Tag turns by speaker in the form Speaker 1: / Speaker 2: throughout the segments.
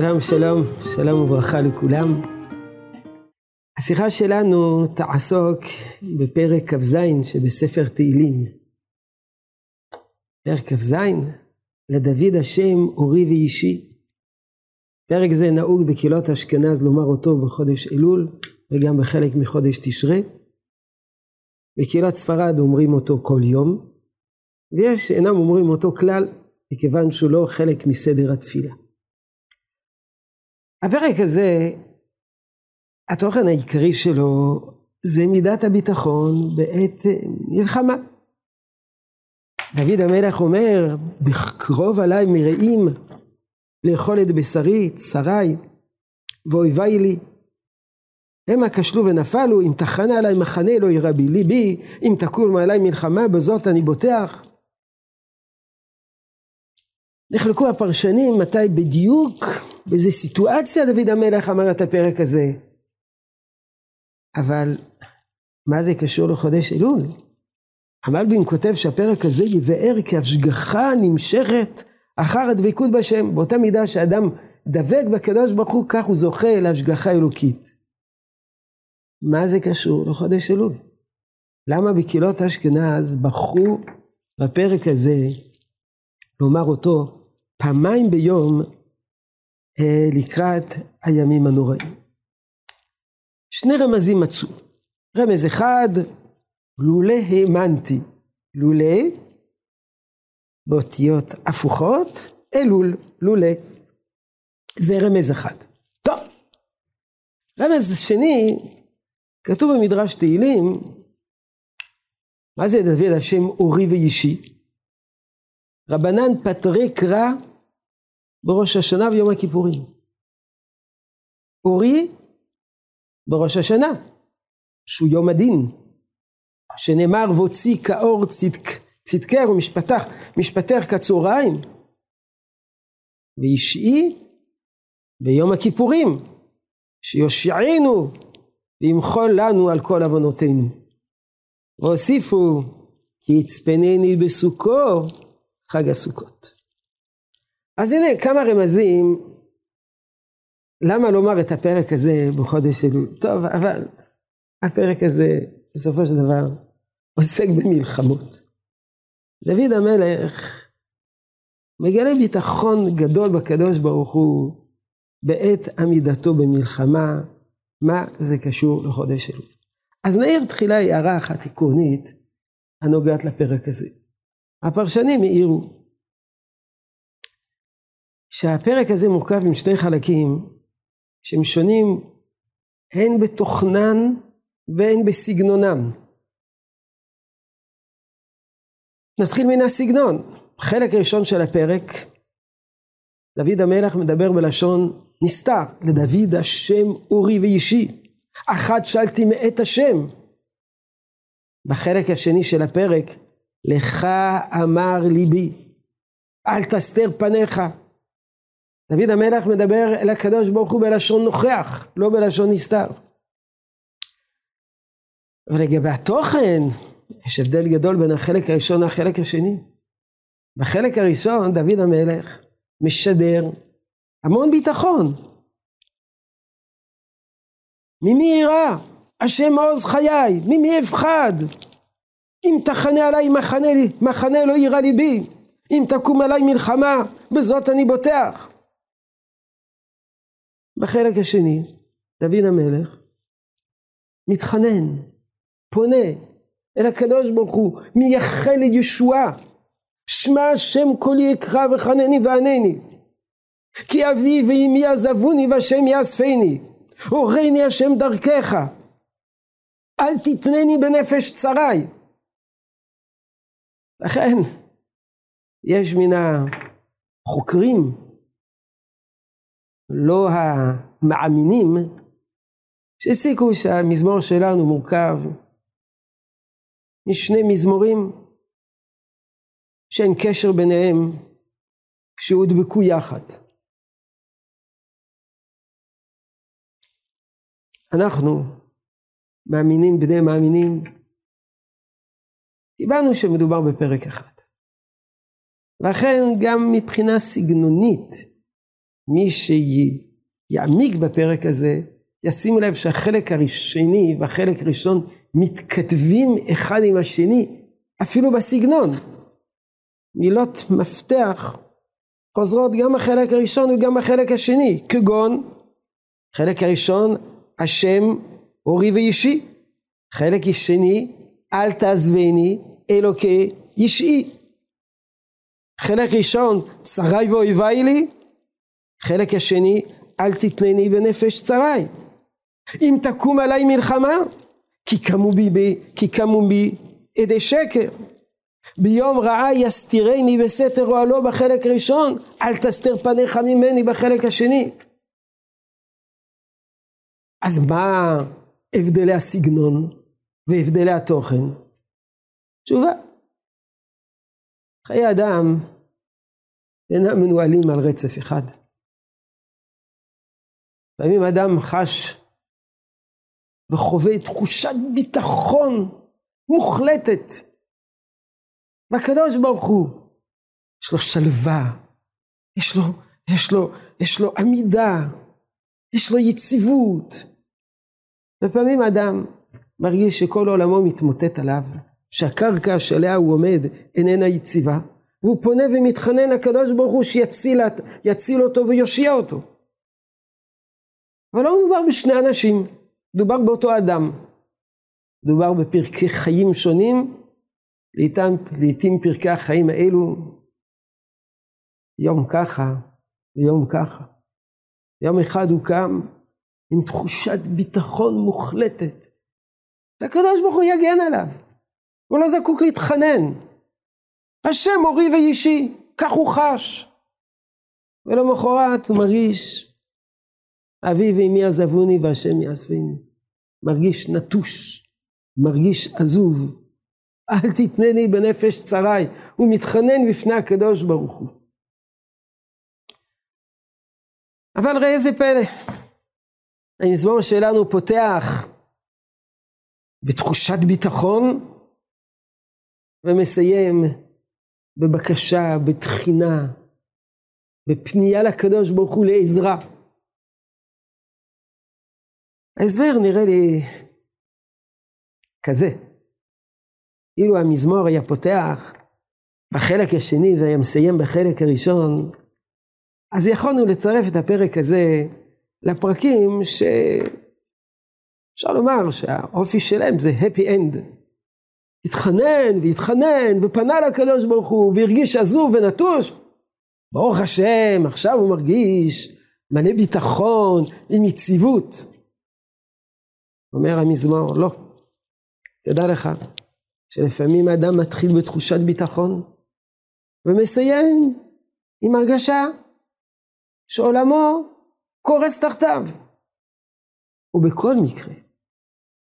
Speaker 1: שלום, שלום, שלום וברכה לכולם. השיחה שלנו תעסוק בפרק כ"ז שבספר תהילים. פרק כ"ז, לדוד השם אורי ואישי. פרק זה נהוג בקהילות אשכנז לומר אותו בחודש אלול וגם בחלק מחודש תשרי. בקהילות ספרד אומרים אותו כל יום, ויש שאינם אומרים אותו כלל, מכיוון שהוא לא חלק מסדר התפילה. הפרק הזה, התוכן העיקרי שלו זה מידת הביטחון בעת מלחמה. דוד המלך אומר, בקרוב עליי מרעים לאכול את בשרי, צרי, ואויבי לי. המה כשלו ונפלו, אם תחנה עליי מחנה לא ירא בי ליבי, אם תקום מעלי מלחמה, בזאת אני בוטח. נחלקו הפרשנים מתי בדיוק, באיזה סיטואציה דוד המלך אמר את הפרק הזה. אבל מה זה קשור לחודש אלול? המלבים כותב שהפרק הזה יבאר כהשגחה נמשכת אחר הדבקות בשם, באותה מידה שאדם דבק בקדוש ברוך הוא, כך הוא זוכה להשגחה אלוקית. מה זה קשור לחודש אלול? למה בקהילות אשכנז בחרו בפרק הזה לומר אותו פעמיים ביום לקראת הימים הנוראים. שני רמזים מצאו. רמז אחד, לולא האמנתי, לולא באותיות הפוכות, אלול, לולא. זה רמז אחד. טוב. רמז שני, כתוב במדרש תהילים, מה זה דוד השם אורי ואישי? רבנן פטרי קרא בראש השנה ויום הכיפורים. אורי בראש השנה, שהוא יום הדין, שנאמר והוציא כאור צדק, צדקר ומשפטך, משפטך כצהריים, וישעי ביום הכיפורים, שיושיענו וימחול לנו על כל עוונותינו. והוסיפו כי יצפנני בסוכו חג הסוכות. אז הנה כמה רמזים למה לומר את הפרק הזה בחודש אלול. טוב, אבל הפרק הזה בסופו של דבר עוסק במלחמות. דוד המלך מגלה ביטחון גדול בקדוש ברוך הוא בעת עמידתו במלחמה, מה זה קשור לחודש אלול. אז נעיר תחילה הערה אחת עקרונית הנוגעת לפרק הזה. הפרשנים העירו שהפרק הזה מורכב עם שני חלקים שהם שונים הן בתוכנן והן בסגנונם. נתחיל מן הסגנון. חלק ראשון של הפרק, דוד המלך מדבר בלשון נסתר, לדוד השם אורי ואישי, אחת שאלתי מאת השם. בחלק השני של הפרק, לך אמר ליבי, אל תסתר פניך. דוד המלך מדבר אל הקדוש ברוך הוא בלשון נוכח, לא בלשון נסתר. ולגבי התוכן, יש הבדל גדול בין החלק הראשון לחלק השני. בחלק הראשון, דוד המלך משדר המון ביטחון. ממי יירא? השם מעוז חיי, ממי אפחד? אם תחנה עליי מחנה, מחנה לא יירא ליבי, אם תקום עליי מלחמה, בזאת אני בוטח. בחלק השני, דוד המלך מתחנן, פונה אל הקדוש ברוך הוא, מייחל לישועה. שמע השם קולי אקרא וחנני וענני. כי אבי ואמי עזבוני והשם יאספני. הורני השם דרכך. אל תתנני בנפש צרי. לכן, יש מן החוקרים, לא המאמינים, שהסיקו שהמזמור שלנו מורכב משני מזמורים שאין קשר ביניהם, שהודבקו יחד. אנחנו, מאמינים בני מאמינים, קיבלנו שמדובר בפרק אחד. ואכן גם מבחינה סגנונית, מי שיעמיק בפרק הזה, ישימו לב שהחלק הראשני והחלק הראשון מתכתבים אחד עם השני, אפילו בסגנון. מילות מפתח חוזרות גם בחלק הראשון וגם בחלק השני, כגון חלק הראשון, השם אורי ואישי. חלק שני, אל תעזבני אלוקי אישי. חלק ראשון, צרי ואויבי לי. חלק השני, אל תתנני בנפש צרי. אם תקום עליי מלחמה, כי קמו בי, כי קמו בי עדי שקר. ביום רעה יסתירני בסתר אוהלו בחלק ראשון, אל תסתר פניך ממני בחלק השני. אז מה הבדלי הסגנון והבדלי התוכן? תשובה, חיי אדם אינם מנוהלים על רצף אחד. לפעמים אדם חש וחווה תחושת ביטחון מוחלטת והקדוש ברוך הוא, יש לו שלווה, יש לו, יש לו, יש לו עמידה, יש לו יציבות. לפעמים אדם מרגיש שכל עולמו מתמוטט עליו, שהקרקע שעליה הוא עומד איננה יציבה, והוא פונה ומתחנן לקדוש ברוך הוא שיציל אותו ויושיע אותו. אבל לא מדובר בשני אנשים, מדובר באותו אדם. מדובר בפרקי חיים שונים, לעתים, לעתים פרקי החיים האלו, יום ככה ויום ככה. יום אחד הוא קם עם תחושת ביטחון מוחלטת, והקדוש ברוך הוא יגן עליו, הוא לא זקוק להתחנן. השם מורי ואישי, כך הוא חש. ולמחרת הוא מרגיש, אבי ואמי עזבוני והשם יעזביני. מרגיש נטוש, מרגיש עזוב, אל תתנני בנפש צרי, הוא מתחנן בפני הקדוש ברוך הוא. אבל ראה איזה פלא, המזמור שלנו פותח בתחושת ביטחון ומסיים בבקשה, בתחינה, בפנייה לקדוש ברוך הוא לעזרה. ההסבר נראה לי כזה. אילו המזמור היה פותח בחלק השני והיה מסיים בחלק הראשון, אז יכולנו לצרף את הפרק הזה לפרקים שאפשר לומר שהאופי שלהם זה happy end. התחנן והתחנן ופנה לקדוש ברוך הוא והרגיש עזוב ונטוש. ברוך השם, עכשיו הוא מרגיש מלא ביטחון, עם יציבות. אומר המזמור, לא. תדע לך, שלפעמים האדם מתחיל בתחושת ביטחון ומסיים עם הרגשה שעולמו קורס תחתיו. ובכל מקרה,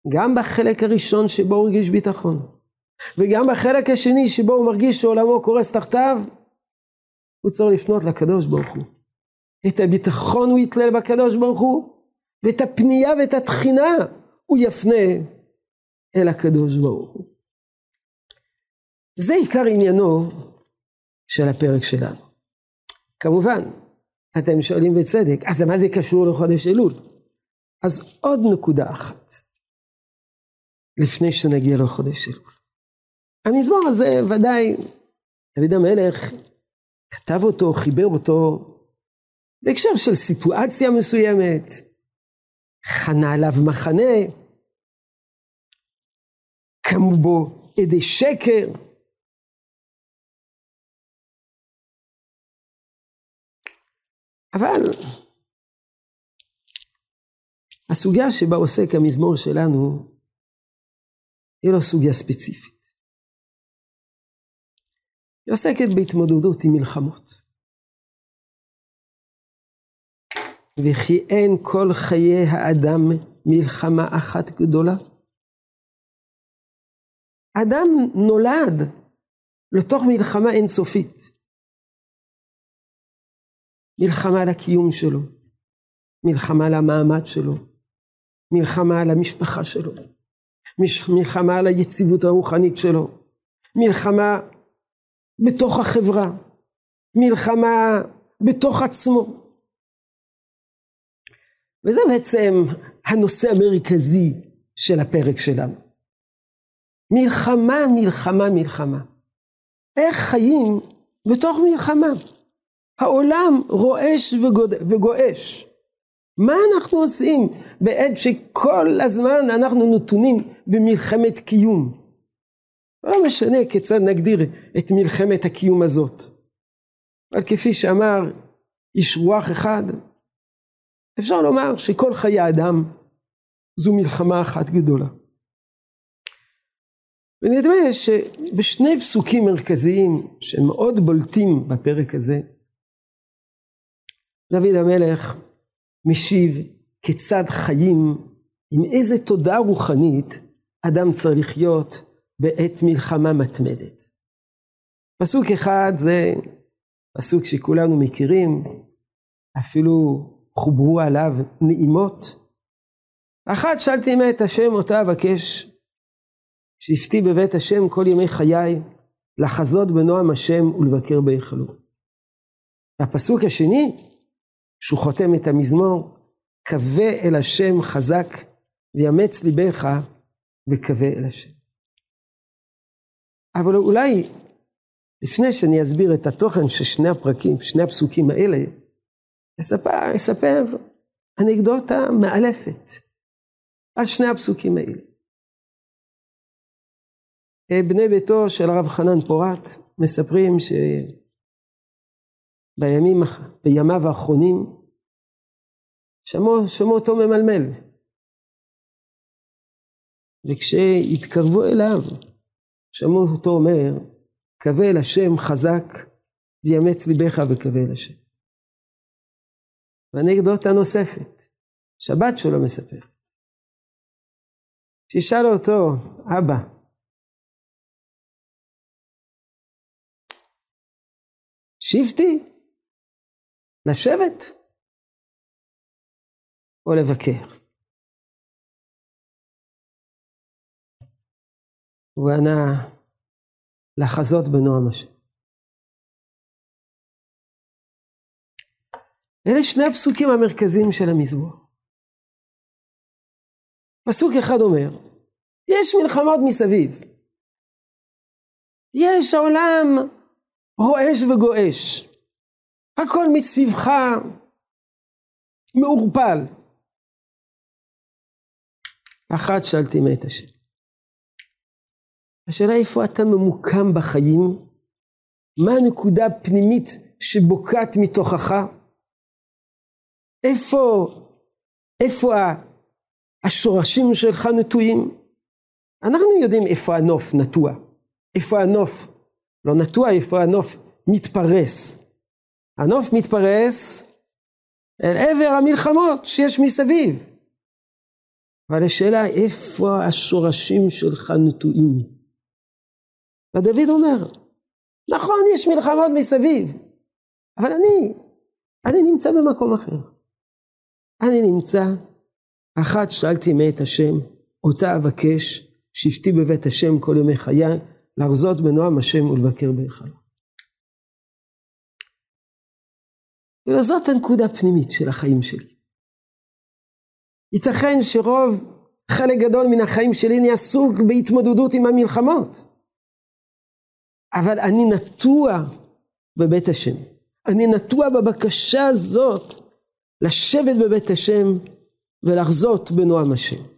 Speaker 1: גם בחלק הראשון שבו הוא הרגיש ביטחון, וגם בחלק השני שבו הוא מרגיש שעולמו קורס תחתיו, הוא צריך לפנות לקדוש ברוך הוא. את הביטחון הוא יתלל בקדוש ברוך הוא, ואת הפנייה ואת התחינה הוא יפנה אל הקדוש ברוך הוא. זה עיקר עניינו של הפרק שלנו. כמובן, אתם שואלים בצדק, אז מה זה קשור לחודש אלול? אז עוד נקודה אחת, לפני שנגיע לחודש אלול. המזמור הזה ודאי, דוד המלך כתב אותו, חיבר אותו, בהקשר של סיטואציה מסוימת, חנה עליו מחנה, קמו בו עדי שקר, אבל הסוגיה שבה עוסק המזמור שלנו היא לא סוגיה ספציפית. היא עוסקת בהתמודדות עם מלחמות. וכי אין כל חיי האדם מלחמה אחת גדולה. אדם נולד לתוך מלחמה אינסופית. מלחמה על הקיום שלו, מלחמה על המעמד שלו, מלחמה על המשפחה שלו, מלחמה על היציבות הרוחנית שלו, מלחמה בתוך החברה, מלחמה בתוך עצמו, וזה בעצם הנושא המרכזי של הפרק שלנו. מלחמה, מלחמה, מלחמה. איך חיים בתוך מלחמה? העולם רועש וגועש. מה אנחנו עושים בעת שכל הזמן אנחנו נתונים במלחמת קיום? לא משנה כיצד נגדיר את מלחמת הקיום הזאת. אבל כפי שאמר איש רוח אחד, אפשר לומר שכל חיי האדם זו מלחמה אחת גדולה. ונדמה שבשני פסוקים מרכזיים שמאוד בולטים בפרק הזה, דוד המלך משיב כיצד חיים, עם איזה תודעה רוחנית אדם צריך לחיות בעת מלחמה מתמדת. פסוק אחד זה פסוק שכולנו מכירים, אפילו חוברו עליו נעימות. אחת שאלתי מאת השם אותה אבקש, שפתי בבית השם כל ימי חיי, לחזות בנועם השם ולבקר בהיכלו. והפסוק השני, שהוא חותם את המזמור, קווה אל השם חזק ויאמץ ליבך וקווה אל השם. אבל אולי לפני שאני אסביר את התוכן של שני הפרקים, שני הפסוקים האלה, אספר, אספר אנקדוטה מאלפת על שני הפסוקים האלה. בני ביתו של הרב חנן פורת מספרים שבימים, בימיו האחרונים, שמעו, שמעו אותו ממלמל. וכשהתקרבו אליו, שמעו אותו אומר, קווה אל השם חזק, ויאמץ ליבך וקווה אל השם. ואנקדוטה נוספת, שבת שלו מספרת. שישאל אותו, אבא, שבתי, לשבת או לבקר? הוא ענה, לחזות בנועם השם. אלה שני הפסוקים המרכזיים של המזמור. פסוק אחד אומר, יש מלחמות מסביב. יש העולם רועש וגועש. הכל מסביבך מעורפל. אחת שאלתי מאת השם. השאלה איפה אתה ממוקם בחיים? מה הנקודה הפנימית שבוקעת מתוכך? איפה, איפה השורשים שלך נטועים? אנחנו יודעים איפה הנוף נטוע, איפה הנוף לא נטוע, איפה הנוף מתפרס. הנוף מתפרס אל עבר המלחמות שיש מסביב. אבל השאלה איפה השורשים שלך נטועים. ודוד אומר, נכון, יש מלחמות מסביב, אבל אני, אני נמצא במקום אחר. אני נמצא, אחת שאלתי מאת השם, אותה אבקש, שבתי בבית השם כל ימי חיי, להרזות בנועם השם ולבקר בהיכלו. וזאת הנקודה הפנימית של החיים שלי. ייתכן שרוב, חלק גדול מן החיים שלי נהיה סוג בהתמודדות עם המלחמות. אבל אני נטוע בבית השם. אני נטוע בבקשה הזאת לשבת בבית השם ולחזות בנועם השם.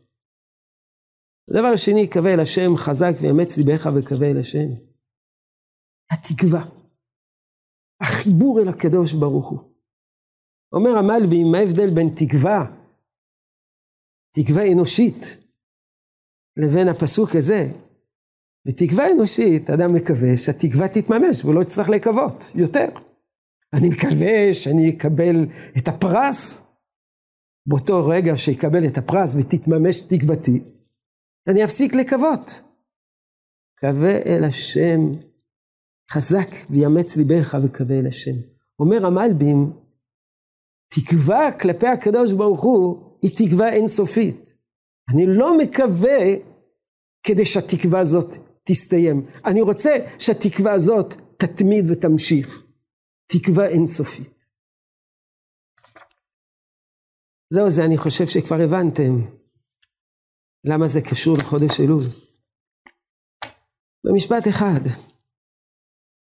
Speaker 1: הדבר השני, קווה אל השם חזק ויאמץ ליבך וקווה אל השם. התקווה, החיבור אל הקדוש ברוך הוא. אומר המלבי, מה ההבדל בין תקווה, תקווה אנושית, לבין הפסוק הזה, בתקווה אנושית, אדם מקווה שהתקווה תתממש והוא לא יצטרך לקוות יותר. אני מקווה שאני אקבל את הפרס. באותו רגע שיקבל את הפרס ותתממש תקוותי, אני אפסיק לקוות. קווה אל השם חזק ויאמץ ליבך וקווה אל השם. אומר המלבים, תקווה כלפי הקדוש ברוך הוא היא תקווה אינסופית. אני לא מקווה כדי שהתקווה הזאת תסתיים. אני רוצה שהתקווה הזאת תתמיד ותמשיך. תקווה אינסופית. זהו זה, אני חושב שכבר הבנתם למה זה קשור לחודש אלול. במשפט אחד,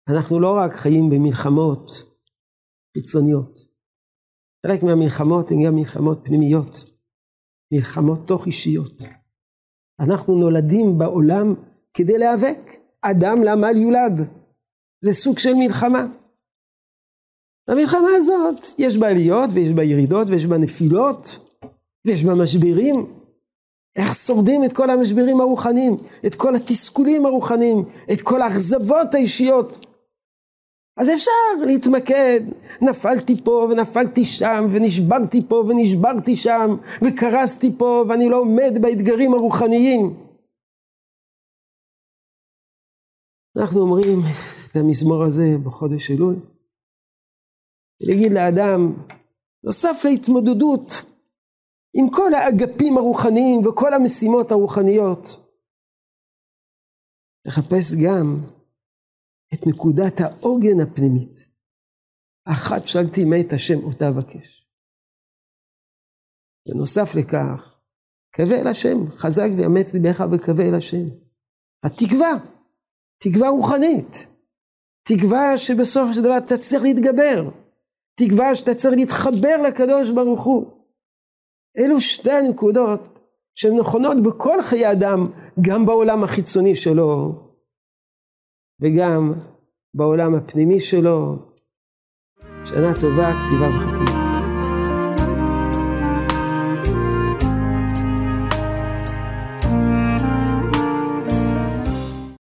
Speaker 1: אנחנו לא רק חיים במלחמות חיצוניות, חלק מהמלחמות הן גם מלחמות פנימיות, מלחמות תוך אישיות. אנחנו נולדים בעולם כדי להיאבק. אדם לעמל יולד. זה סוג של מלחמה. המלחמה הזאת, יש בה עליות ויש בה ירידות ויש בה נפילות ויש בה משברים. איך שורדים את כל המשברים הרוחניים, את כל התסכולים הרוחניים, את כל האכזבות האישיות. אז אפשר להתמקד, נפלתי פה ונפלתי שם ונשברתי פה ונשברתי שם וקרסתי פה ואני לא עומד באתגרים הרוחניים. אנחנו אומרים את המזמור הזה בחודש אלול, להגיד לאדם, נוסף להתמודדות עם כל האגפים הרוחניים וכל המשימות הרוחניות, לחפש גם את נקודת העוגן הפנימית. אחת שאלתי מת השם אותה אבקש. בנוסף לכך, קווה אל השם, חזק ויאמץ ליבך וקווה אל השם. התקווה, תקווה רוחנית, תקווה שבסופו של דבר צריך להתגבר, תקווה שאתה צריך להתחבר לקדוש ברוך הוא. אלו שתי הנקודות שהן נכונות בכל חיי אדם, גם בעולם החיצוני שלו, וגם בעולם הפנימי שלו. שנה טובה, כתיבה וחתימה.